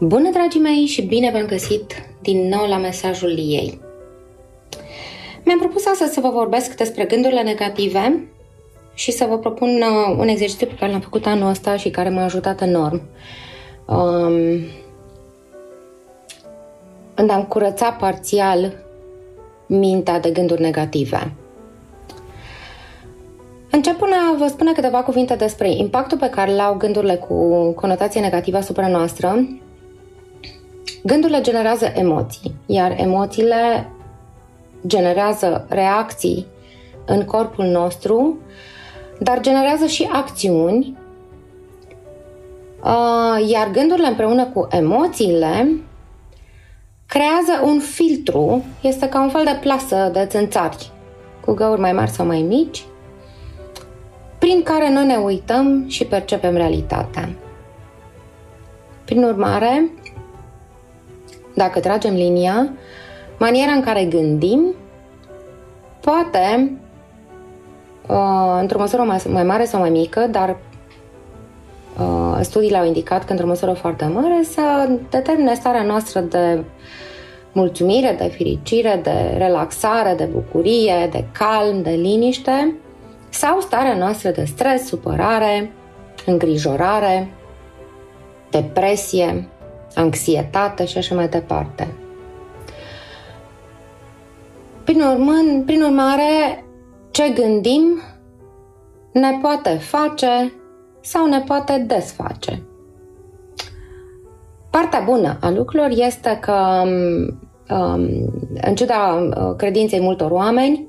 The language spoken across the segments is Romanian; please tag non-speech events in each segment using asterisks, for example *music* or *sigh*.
Bună, dragii mei, și bine v-am găsit din nou la mesajul ei. Mi-am propus astăzi să vă vorbesc despre gândurile negative și să vă propun uh, un exercițiu pe care l-am făcut anul ăsta și care m-a ajutat enorm. Um, în a curăța parțial mintea de gânduri negative. Încep până vă spune câteva cuvinte despre impactul pe care l-au gândurile cu conotație negativă asupra noastră. Gândurile generează emoții, iar emoțiile generează reacții în corpul nostru, dar generează și acțiuni, uh, iar gândurile împreună cu emoțiile creează un filtru, este ca un fel de plasă de țânțari, cu găuri mai mari sau mai mici, prin care noi ne uităm și percepem realitatea. Prin urmare, dacă tragem linia, maniera în care gândim poate, uh, într-o măsură mai, mai mare sau mai mică, dar uh, studiile au indicat că într-o măsură foarte mare, să determine starea noastră de mulțumire, de fericire, de relaxare, de bucurie, de calm, de liniște sau starea noastră de stres, supărare, îngrijorare, depresie, anxietate și așa mai departe. Prin, urmând, prin urmare, ce gândim ne poate face sau ne poate desface. Partea bună a lucrurilor este că, um, în ciuda uh, credinței multor oameni,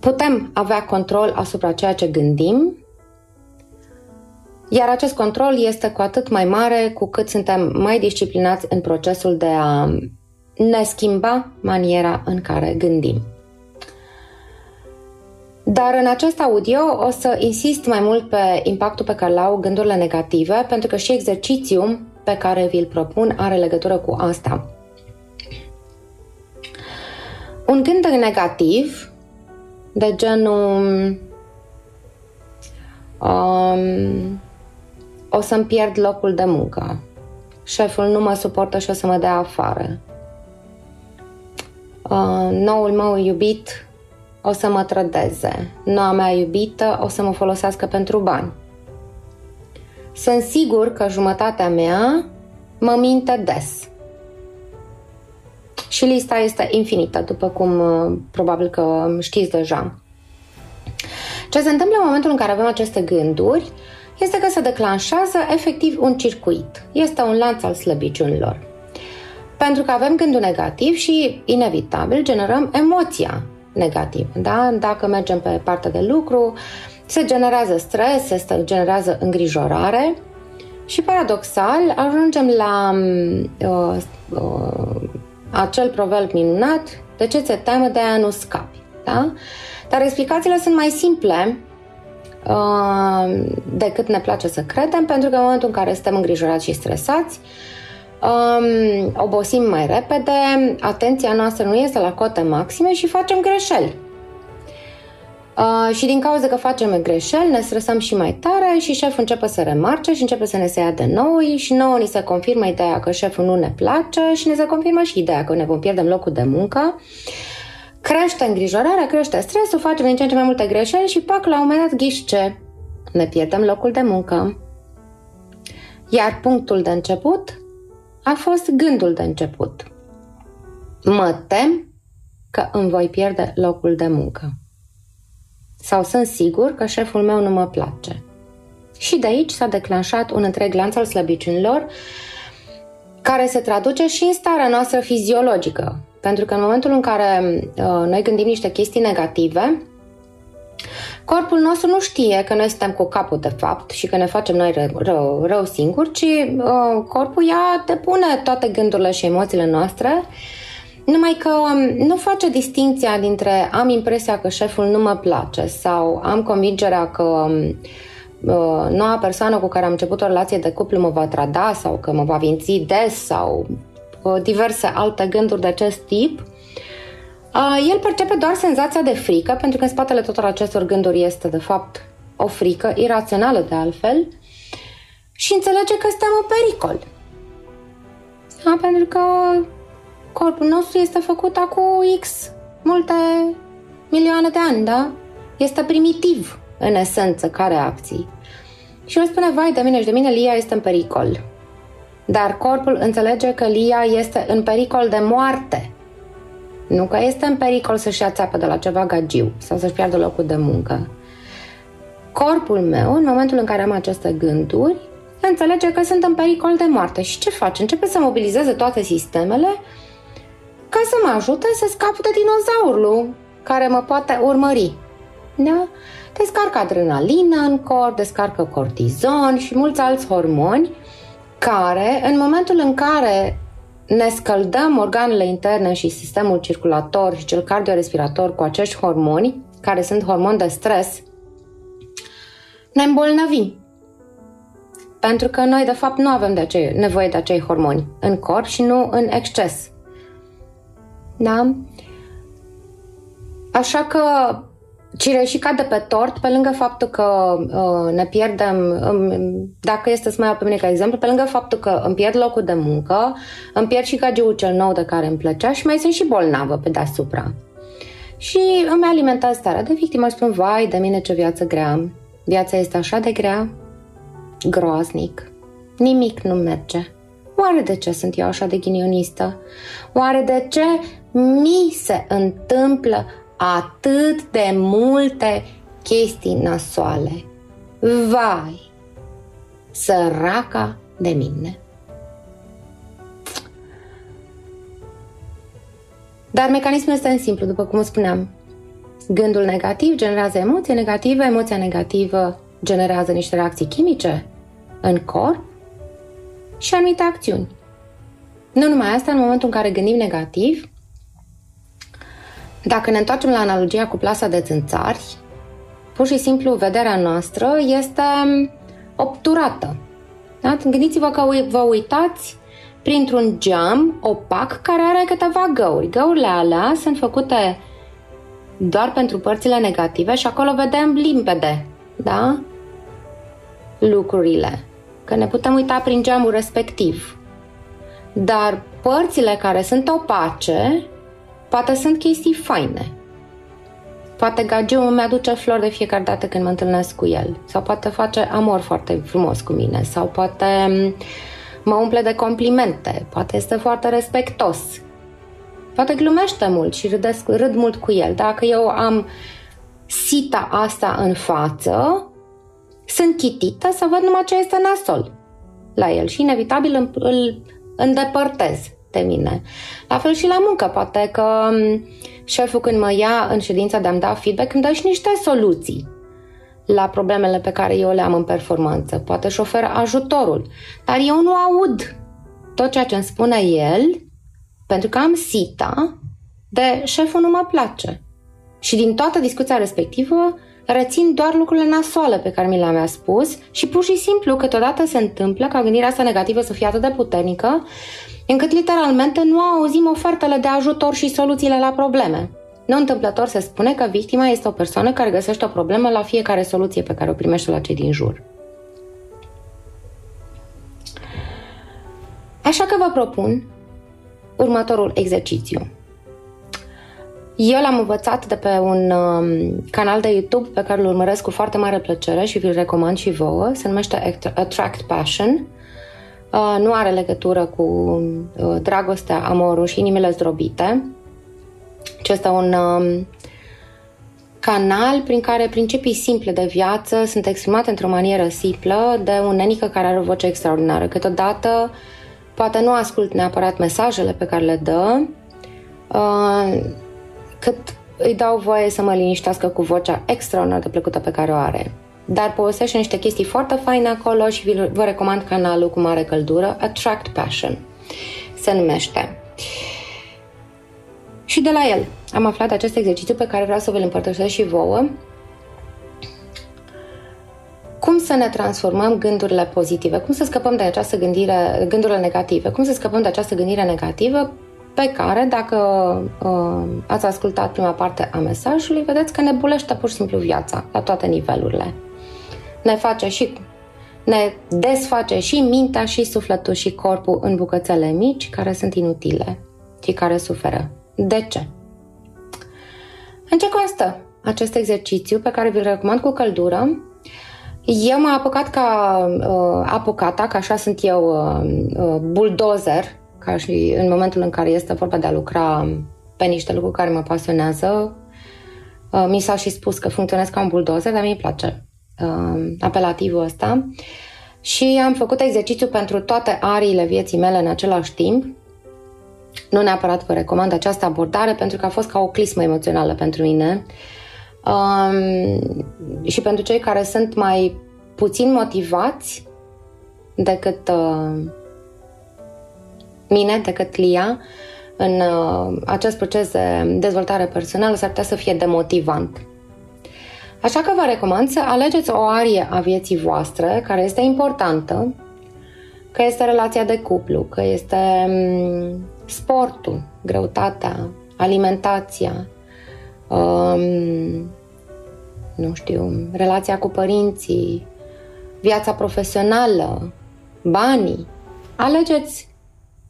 putem avea control asupra ceea ce gândim, iar acest control este cu atât mai mare cu cât suntem mai disciplinați în procesul de a ne schimba maniera în care gândim. Dar în acest audio o să insist mai mult pe impactul pe care l-au gândurile negative, pentru că și exercițiul pe care vi-l propun are legătură cu asta. Un gând negativ de genul um, o să-mi pierd locul de muncă, șeful nu mă suportă și o să mă dea afară, uh, noul meu iubit o să mă trădeze, noua mea iubită o să mă folosească pentru bani. Sunt sigur că jumătatea mea mă minte des. Și lista este infinită, după cum uh, probabil că știți deja. Ce se întâmplă în momentul în care avem aceste gânduri este că se declanșează efectiv un circuit. Este un lanț al slăbiciunilor. Pentru că avem gândul negativ și, inevitabil, generăm emoția negativă. Da? Dacă mergem pe partea de lucru, se generează stres, se generează îngrijorare și, paradoxal, ajungem la uh, uh, acel proverb minunat, de ce ți teamă de a nu scapi. Da? Dar explicațiile sunt mai simple uh, decât ne place să credem, pentru că în momentul în care suntem îngrijorați și stresați, um, obosim mai repede, atenția noastră nu este la cote maxime și facem greșeli. Uh, și din cauza că facem greșeli, ne stresăm și mai tare și șeful începe să remarce și începe să ne se ia de noi și nouă ni se confirmă ideea că șeful nu ne place și ne se confirmă și ideea că ne vom pierde locul de muncă. Crește îngrijorarea, crește stresul, facem din ce în ce mai multe greșeli și pac, la un moment dat ghiși ce? Ne pierdem locul de muncă. Iar punctul de început a fost gândul de început. Mă tem că îmi voi pierde locul de muncă. Sau sunt sigur că șeful meu nu mă place. Și de aici s-a declanșat un întreg lanț al slăbiciunilor care se traduce și în starea noastră fiziologică. Pentru că în momentul în care uh, noi gândim niște chestii negative, corpul nostru nu știe că noi suntem cu capul de fapt și că ne facem noi rău, rău, rău singuri, ci uh, corpul ia depune toate gândurile și emoțiile noastre. Numai că um, nu face distinția dintre am impresia că șeful nu mă place sau am convingerea că um, uh, noua persoană cu care am început o relație de cuplu mă va trada sau că mă va vinți des sau uh, diverse alte gânduri de acest tip, uh, el percepe doar senzația de frică, pentru că în spatele tuturor acestor gânduri este de fapt o frică, irațională de altfel, și înțelege că suntem în pericol. Da, pentru că corpul nostru este făcut acum X multe milioane de ani, da? Este primitiv, în esență, ca reacții. Și el spune, vai de mine și de mine, Lia este în pericol. Dar corpul înțelege că Lia este în pericol de moarte. Nu că este în pericol să-și ia țeapă de la ceva gagiu sau să-și piardă locul de muncă. Corpul meu, în momentul în care am aceste gânduri, înțelege că sunt în pericol de moarte. Și ce face? Începe să mobilizeze toate sistemele ca să mă ajute să scap de dinozaurul care mă poate urmări. Da? Descarcă adrenalină în corp, descarcă cortizon și mulți alți hormoni care, în momentul în care ne scăldăm organele interne și sistemul circulator și cel cardiorespirator cu acești hormoni, care sunt hormoni de stres, ne îmbolnăvim. Pentru că noi, de fapt, nu avem de acei, nevoie de acei hormoni în corp și nu în exces. Da? Așa că cireșica de pe tort, pe lângă faptul că uh, ne pierdem, um, dacă este să mai iau pe mine ca exemplu, pe lângă faptul că îmi pierd locul de muncă, îmi pierd și gagiul cel nou de care îmi plăcea și mai sunt și bolnavă pe deasupra. Și îmi alimentez starea de victimă și spun, vai de mine ce viață grea, viața este așa de grea, groaznic, nimic nu merge. Oare de ce sunt eu așa de ghinionistă? Oare de ce mi se întâmplă atât de multe chestii nasoale. Vai, săraca de mine. Dar mecanismul este în simplu, după cum spuneam. Gândul negativ generează emoție negativă, emoția negativă generează niște reacții chimice în corp și anumite acțiuni. Nu numai asta, în momentul în care gândim negativ, dacă ne întoarcem la analogia cu plasa de țânțari, pur și simplu vederea noastră este obturată. Da? Gândiți-vă că vă uitați printr-un geam opac care are câteva găuri. Găurile alea sunt făcute doar pentru părțile negative și acolo vedem limpede, da? Lucrurile. Că ne putem uita prin geamul respectiv. Dar părțile care sunt opace Poate sunt chestii faine. Poate gagiul îmi aduce flori de fiecare dată când mă întâlnesc cu el. Sau poate face amor foarte frumos cu mine. Sau poate mm, mă umple de complimente. Poate este foarte respectos. Poate glumește mult și râdesc, râd mult cu el. Dacă eu am sita asta în față, sunt chitită să văd numai ce este nasol la el și inevitabil îl, îl îndepărtez de mine. La fel și la muncă, poate că mm, șeful când mă ia în ședința de a-mi da feedback îmi dă și niște soluții la problemele pe care eu le am în performanță. Poate și oferă ajutorul. Dar eu nu aud tot ceea ce îmi spune el pentru că am sita de șeful nu mă place. Și din toată discuția respectivă rețin doar lucrurile nasoale pe care mi le-am spus și pur și simplu câteodată se întâmplă ca gândirea asta negativă să fie atât de puternică încât literalmente nu auzim ofertele de ajutor și soluțiile la probleme. Nu întâmplător se spune că victima este o persoană care găsește o problemă la fiecare soluție pe care o primește la cei din jur. Așa că vă propun următorul exercițiu. Eu l-am învățat de pe un um, canal de YouTube pe care îl urmăresc cu foarte mare plăcere și vi-l recomand și vouă. Se numește Attract Passion. Uh, nu are legătură cu uh, dragostea, amorul și inimile zdrobite, ci este un um, canal prin care principii simple de viață sunt exprimate într-o manieră simplă de un nenică care are o voce extraordinară. Câteodată poate nu ascult neapărat mesajele pe care le dă, uh, cât îi dau voie să mă liniștească cu vocea extraordinar de plăcută pe care o are dar povestește niște chestii foarte faine acolo și vă recomand canalul cu mare căldură, Attract Passion se numește. Și de la el am aflat acest exercițiu pe care vreau să vă-l împărtășesc și vouă. Cum să ne transformăm gândurile pozitive? Cum să scăpăm de această gândire, gândurile negative? Cum să scăpăm de această gândire negativă pe care, dacă uh, ați ascultat prima parte a mesajului, vedeți că ne bulește pur și simplu viața la toate nivelurile ne face și ne desface și mintea, și sufletul, și corpul în bucățele mici care sunt inutile și care suferă. De ce? În ce constă acest exercițiu pe care vi-l recomand cu căldură? Eu m-am apucat ca uh, apucata, că așa sunt eu, uh, uh, bulldozer, ca și în momentul în care este vorba de a lucra pe niște lucruri care mă pasionează. Uh, mi s-a și spus că funcționez ca un bulldozer, dar mi-e place uh, apelativul ăsta. Și am făcut exercițiu pentru toate ariile vieții mele în același timp. Nu neapărat vă recomand această abordare pentru că a fost ca o clismă emoțională pentru mine. Um, și pentru cei care sunt mai puțin motivați decât uh, mine, decât Lia, în uh, acest proces de dezvoltare personală s-ar putea să fie demotivant. Așa că vă recomand să alegeți o arie a vieții voastre care este importantă, că este relația de cuplu, că este mm, sportul, greutatea, alimentația, um, nu știu, relația cu părinții, viața profesională, banii. Alegeți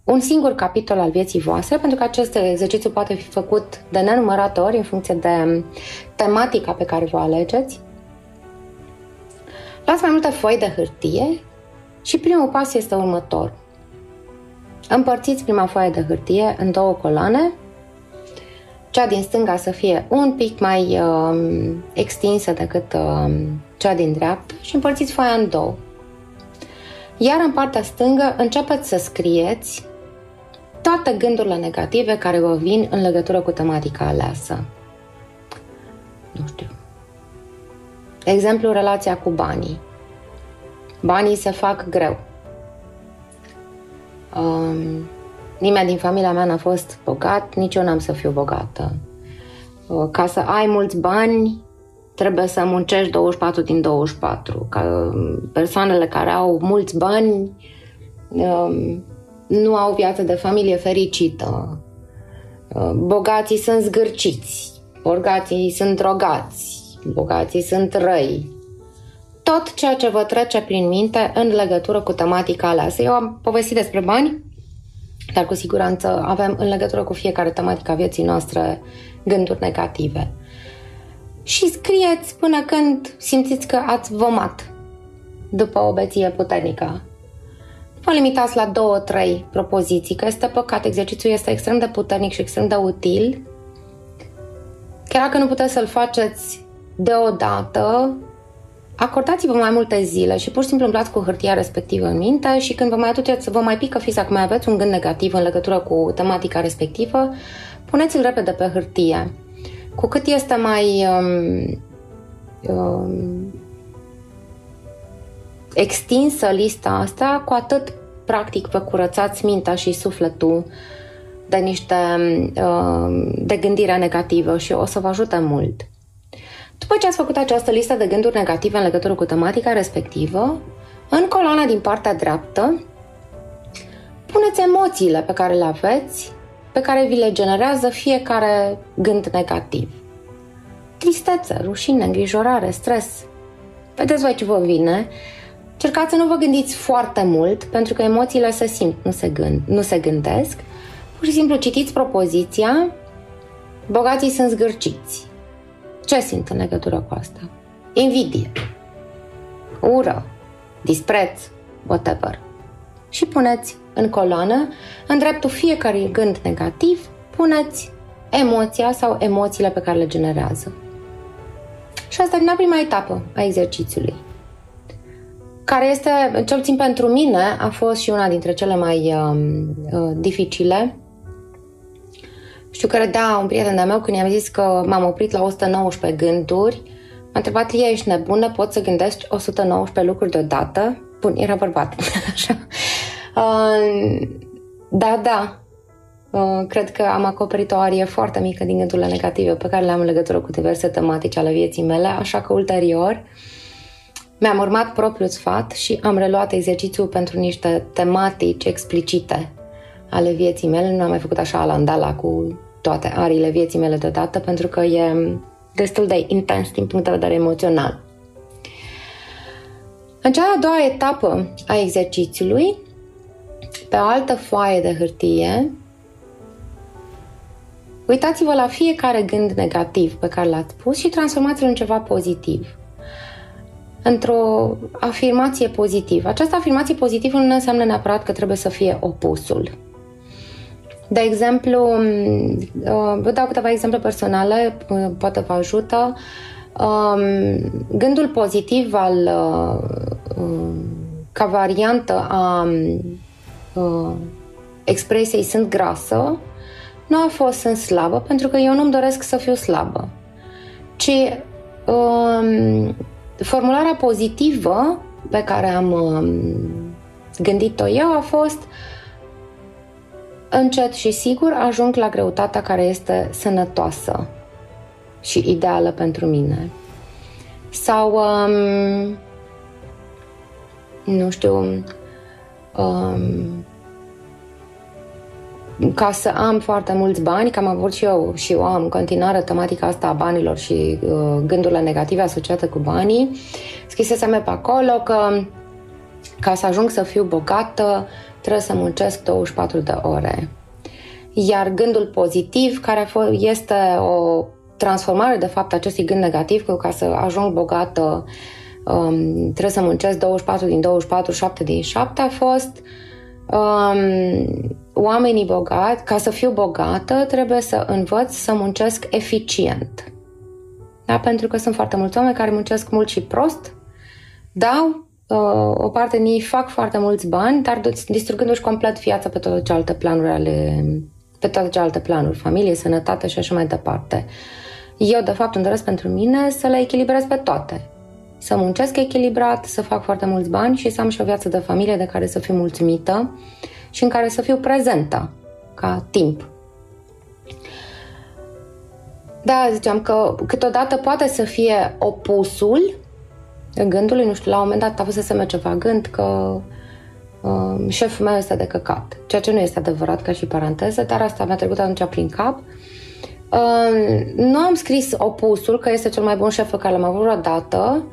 un singur capitol al vieții voastre, pentru că acest exercițiu poate fi făcut de nenumărate ori în funcție de tematica pe care vă alegeți. Luați mai multe foi de hârtie și primul pas este următor. Împărțiți prima foaie de hârtie în două coloane, cea din stânga să fie un pic mai uh, extinsă decât uh, cea din dreapta și împărțiți foaia în două. Iar în partea stângă începeți să scrieți toate gândurile negative care vă vin în legătură cu tematica aleasă. Nu știu. De exemplu, relația cu banii. Banii se fac greu. Um, nimeni din familia mea n-a fost bogat, nici eu n-am să fiu bogată. Uh, ca să ai mulți bani, trebuie să muncești 24 din 24. Ca persoanele care au mulți bani um, nu au viață de familie fericită. Uh, bogații sunt zgârciți, bogații sunt drogați, bogații sunt răi. Tot ceea ce vă trece prin minte în legătură cu tematica aleasă. Eu am povestit despre bani, dar cu siguranță avem în legătură cu fiecare tematică a vieții noastre gânduri negative. Și scrieți până când simțiți că ați vomat după o beție puternică vă limitați la două, trei propoziții, că este păcat. Exercițiul este extrem de puternic și extrem de util. Chiar dacă nu puteți să-l faceți deodată, acordați-vă mai multe zile și pur și simplu îmblați cu hârtia respectivă în minte și când vă mai aduceți, să vă mai pică fița că mai aveți un gând negativ în legătură cu tematica respectivă, puneți-l repede pe hârtie. Cu cât este mai um, um, extinsă lista asta, cu atât practic vă curățați mintea și sufletul de niște uh, de gândire negativă și o să vă ajute mult. După ce ați făcut această listă de gânduri negative în legătură cu tematica respectivă, în coloana din partea dreaptă, puneți emoțiile pe care le aveți, pe care vi le generează fiecare gând negativ. Tristețe, rușine, îngrijorare, stres. Vedeți voi ce vă vine Cercați să nu vă gândiți foarte mult, pentru că emoțiile se simt, nu se, gând, nu se gândesc. Pur și simplu citiți propoziția, bogații sunt zgârciți. Ce simt în legătură cu asta? Invidie, ură, dispreț, whatever. Și puneți în coloană, în dreptul fiecare gând negativ, puneți emoția sau emoțiile pe care le generează. Și asta din prima etapă a exercițiului care este, cel puțin pentru mine, a fost și una dintre cele mai uh, uh, dificile. Știu că da, un prieten de meu când i-am zis că m-am oprit la 119 gânduri, m-a întrebat, Lia, ești nebună? Poți să gândești 119 lucruri deodată? Bun, era bărbat. *laughs* Așa. Uh, da, da. Uh, cred că am acoperit o arie foarte mică din gândurile negative pe care le am în legătură cu diverse tematici ale vieții mele, așa că ulterior uh, mi-am urmat propriul sfat și am reluat exercițiul pentru niște tematici explicite ale vieții mele. Nu am mai făcut așa alandala cu toate arile vieții mele deodată, pentru că e destul de intens din punct de vedere emoțional. În cea de-a doua etapă a exercițiului, pe o altă foaie de hârtie, uitați-vă la fiecare gând negativ pe care l-ați pus și transformați-l în ceva pozitiv. Într-o afirmație pozitivă. Această afirmație pozitivă nu înseamnă neapărat că trebuie să fie opusul. De exemplu, uh, vă dau câteva exemple personale, uh, poate vă ajută. Um, gândul pozitiv al uh, ca variantă a expresiei sunt grasă nu a fost sunt slabă, pentru că eu nu-mi doresc să fiu slabă, ci um, formularea pozitivă pe care am um, gândit-o eu a fost încet și sigur ajung la greutatea care este sănătoasă și ideală pentru mine. Sau, um, nu știu, um, ca să am foarte mulți bani, că am avut și eu și eu am în continuare tematica asta a banilor și uh, gândurile negative asociate cu banii, scrisesem pe acolo că ca să ajung să fiu bogată, trebuie să muncesc 24 de ore. Iar gândul pozitiv, care este o transformare de fapt acestui gând negativ, că ca să ajung bogată um, trebuie să muncesc 24 din 24, 7 din 7, a fost um, oamenii bogați, ca să fiu bogată, trebuie să învăț să muncesc eficient. Da? Pentru că sunt foarte mulți oameni care muncesc mult și prost, dau uh, o parte din ei fac foarte mulți bani, dar distrugându-și complet viața pe toate celelalte planuri ale pe toate celelalte planuri, familie, sănătate și așa mai departe. Eu, de fapt, îmi doresc pentru mine să le echilibrez pe toate. Să muncesc echilibrat, să fac foarte mulți bani și să am și o viață de familie de care să fiu mulțumită și în care să fiu prezentă ca timp. Da, ziceam că câteodată poate să fie opusul gândului, nu știu, la un moment dat avusesem ceva gând că uh, șeful meu este de căcat, ceea ce nu este adevărat ca și paranteză, dar asta mi-a trecut atunci prin cap. Uh, nu am scris opusul, că este cel mai bun șef pe care l-am avut vreodată,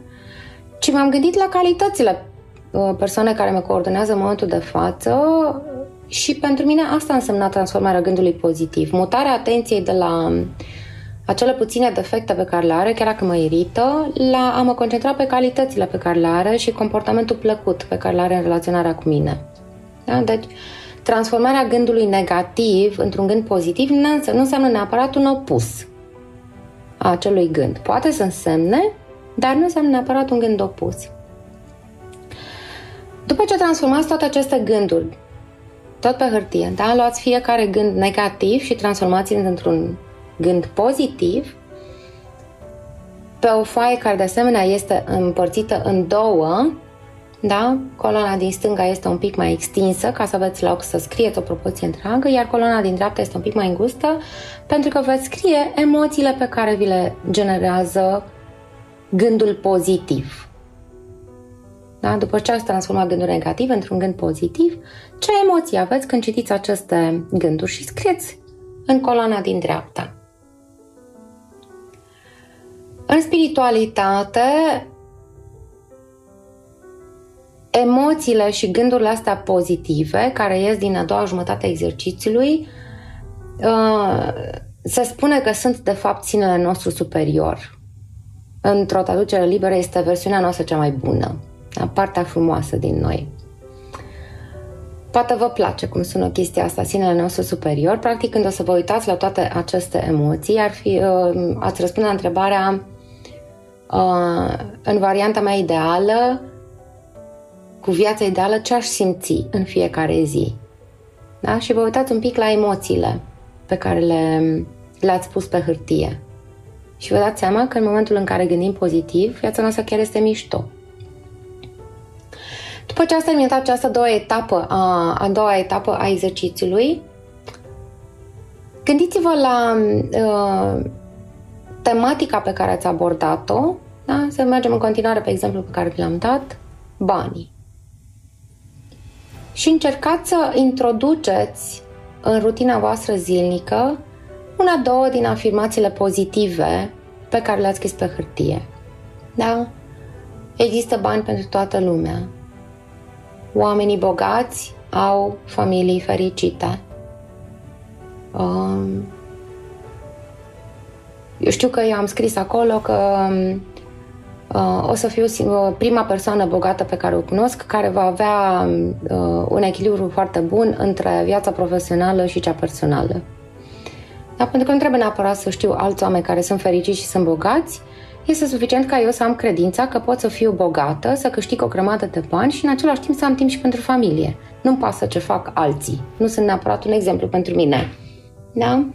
ci m-am gândit la calitățile uh, persoane care mă coordonează în momentul de față și pentru mine asta a însemnat transformarea gândului pozitiv, mutarea atenției de la acele puține defecte pe care le are, chiar dacă mă irită, la a mă concentra pe calitățile pe care le are și comportamentul plăcut pe care le are în relaționarea cu mine. Da? Deci, transformarea gândului negativ într-un gând pozitiv nu înseamnă neapărat un opus a acelui gând. Poate să însemne, dar nu înseamnă neapărat un gând opus. După ce transformați toate aceste gânduri, tot pe hârtie, da? luați fiecare gând negativ și transformați-l într-un gând pozitiv, pe o foaie care de asemenea este împărțită în două, da? Coloana din stânga este un pic mai extinsă ca să aveți loc să scrieți o propoziție întreagă, iar coloana din dreapta este un pic mai îngustă pentru că veți scrie emoțiile pe care vi le generează gândul pozitiv. Da? După ce ați transformat gândul negativ într-un gând pozitiv, ce emoții aveți când citiți aceste gânduri și scrieți în coloana din dreapta. În spiritualitate, emoțiile și gândurile astea pozitive, care ies din a doua jumătate a exercițiului, uh, se spune că sunt de fapt sinele nostru superior. Într-o traducere liberă este versiunea noastră cea mai bună, partea frumoasă din noi. Poate vă place cum sună chestia asta, sinele nostru superior. Practic, când o să vă uitați la toate aceste emoții, ar fi, uh, ați răspunde la întrebarea Uh, în varianta mea ideală, cu viața ideală, ce aș simți în fiecare zi. Da? Și vă uitați un pic la emoțiile pe care le, le-ați pus pe hârtie. Și vă dați seama că în momentul în care gândim pozitiv, viața noastră chiar este mișto. După ce ați terminat această doua etapă, a, a doua etapă a exercițiului, gândiți-vă la uh, tematica pe care ați abordat-o, da? să mergem în continuare pe exemplu pe care vi l-am dat, banii. Și încercați să introduceți în rutina voastră zilnică una, două din afirmațiile pozitive pe care le-ați scris pe hârtie. Da? Există bani pentru toată lumea. Oamenii bogați au familii fericite. Um, eu știu că eu am scris acolo că uh, o să fiu prima persoană bogată pe care o cunosc care va avea uh, un echilibru foarte bun între viața profesională și cea personală. Dar pentru că nu trebuie neapărat să știu alți oameni care sunt fericiți și sunt bogați, este suficient ca eu să am credința că pot să fiu bogată, să câștig o grămadă de bani și în același timp să am timp și pentru familie. Nu-mi pasă ce fac alții. Nu sunt neapărat un exemplu pentru mine. Da?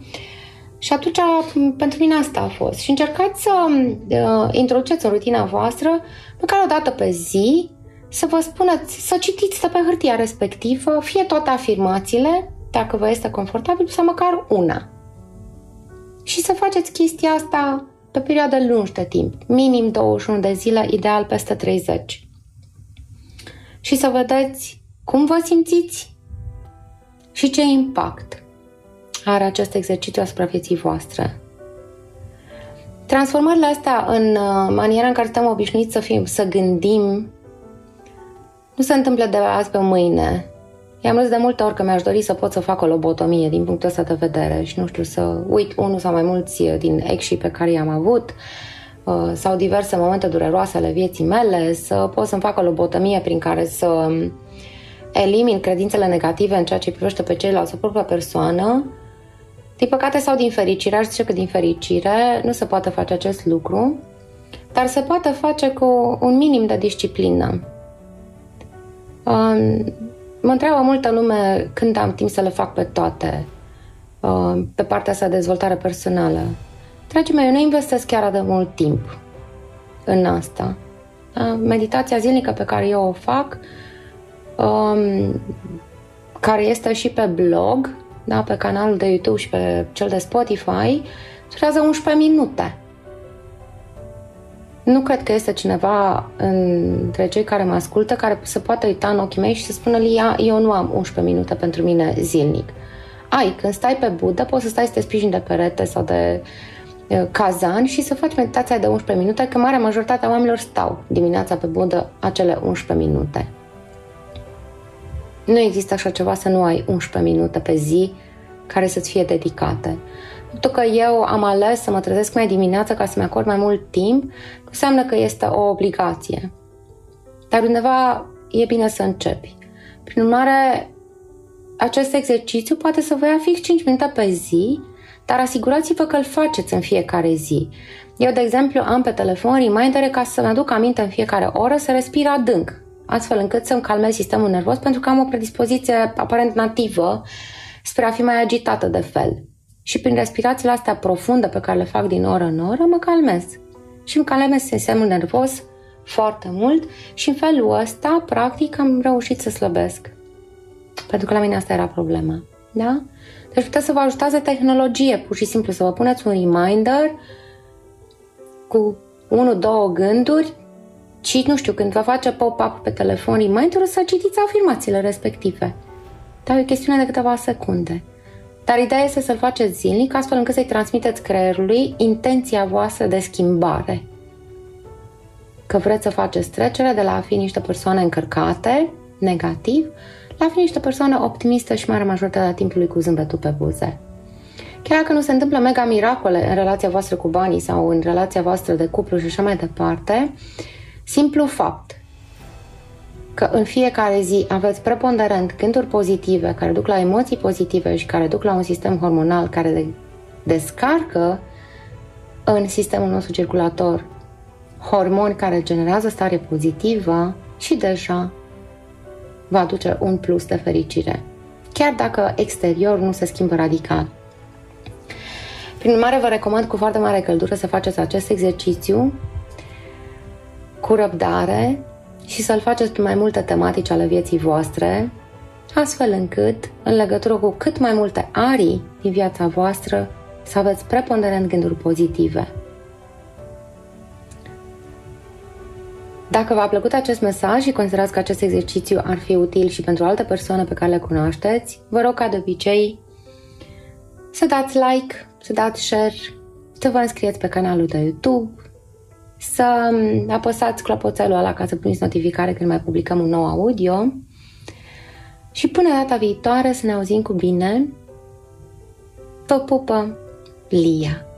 Și atunci, pentru mine asta a fost. Și încercați să uh, introduceți în rutina voastră, măcar o dată pe zi, să vă spuneți, să citiți de pe hârtia respectivă, fie toate afirmațiile, dacă vă este confortabil, sau măcar una. Și să faceți chestia asta pe perioadă lungi de timp, minim 21 de zile, ideal peste 30. Și să vedeți cum vă simțiți și ce impact are acest exercițiu asupra vieții voastre. Transformările astea în uh, maniera în care suntem obișnuiți să, fim, să gândim nu se întâmplă de azi pe mâine. I-am râs de multe ori că mi-aș dori să pot să fac o lobotomie din punctul ăsta de vedere și nu știu, să uit unul sau mai mulți din exii pe care i-am avut uh, sau diverse momente dureroase ale vieții mele, să pot să-mi fac o lobotomie prin care să elimin credințele negative în ceea ce privește pe ceilalți o propria persoană. Din păcate sau din fericire, aș zice că din fericire nu se poate face acest lucru, dar se poate face cu un minim de disciplină. Um, Mă întreabă multă lume când am timp să le fac pe toate, uh, pe partea asta de dezvoltare personală. Dragii mei, eu nu investesc chiar de mult timp în asta. Da? Meditația zilnică pe care eu o fac, um, care este și pe blog, da, pe canalul de YouTube și pe cel de Spotify, durează 11 minute. Nu cred că este cineva între cei care mă ascultă care să poată uita în ochii mei și să spună Lia, eu nu am 11 minute pentru mine zilnic. Ai, când stai pe budă, poți să stai să te sprijini de perete sau de cazan și să faci meditația de 11 minute, că marea majoritate a oamenilor stau dimineața pe budă acele 11 minute. Nu există așa ceva să nu ai 11 minute pe zi care să-ți fie dedicate. Faptul că eu am ales să mă trezesc mai dimineață ca să-mi acord mai mult timp, înseamnă că este o obligație. Dar undeva e bine să începi. Prin urmare, acest exercițiu poate să vă ia fix 5 minute pe zi, dar asigurați-vă că îl faceți în fiecare zi. Eu, de exemplu, am pe telefon reminder ca să-mi aduc aminte în fiecare oră să respir adânc, astfel încât să-mi calmez sistemul nervos, pentru că am o predispoziție aparent nativă spre a fi mai agitată de fel. Și prin respirațiile astea profunde pe care le fac din oră în oră, mă calmez. Și îmi calmez sistemul nervos foarte mult și în felul ăsta, practic, am reușit să slăbesc. Pentru că la mine asta era problema. Da? Deci puteți să vă ajutați de tehnologie, pur și simplu, să vă puneți un reminder cu unul, două gânduri și, nu știu, când vă face pop-up pe telefon reminder să citiți afirmațiile respective. Dar e o chestiune de câteva secunde. Dar ideea este să-l faceți zilnic, astfel încât să-i transmiteți creierului intenția voastră de schimbare. Că vreți să faceți trecerea de la a fi niște persoane încărcate, negativ, la a fi niște persoane optimiste și mare majoritatea timpului cu zâmbetul pe buze. Chiar dacă nu se întâmplă mega miracole în relația voastră cu banii sau în relația voastră de cuplu și așa mai departe, simplu fapt că în fiecare zi aveți preponderent gânduri pozitive care duc la emoții pozitive și care duc la un sistem hormonal care descarcă în sistemul nostru circulator hormoni care generează stare pozitivă și deja va aduce un plus de fericire, chiar dacă exterior nu se schimbă radical. Prin urmare, vă recomand cu foarte mare căldură să faceți acest exercițiu cu răbdare, și să-l faceți pe mai multe tematici ale vieții voastre, astfel încât, în legătură cu cât mai multe arii din viața voastră, să aveți preponderent gânduri pozitive. Dacă v-a plăcut acest mesaj și considerați că acest exercițiu ar fi util și pentru alte persoane pe care le cunoașteți, vă rog ca de obicei să dați like, să dați share, să vă înscrieți pe canalul de YouTube, să um, apăsați clopoțelul ăla ca să primiți notificare când mai publicăm un nou audio. Și până data viitoare să ne auzim cu bine. Vă pupă Lia!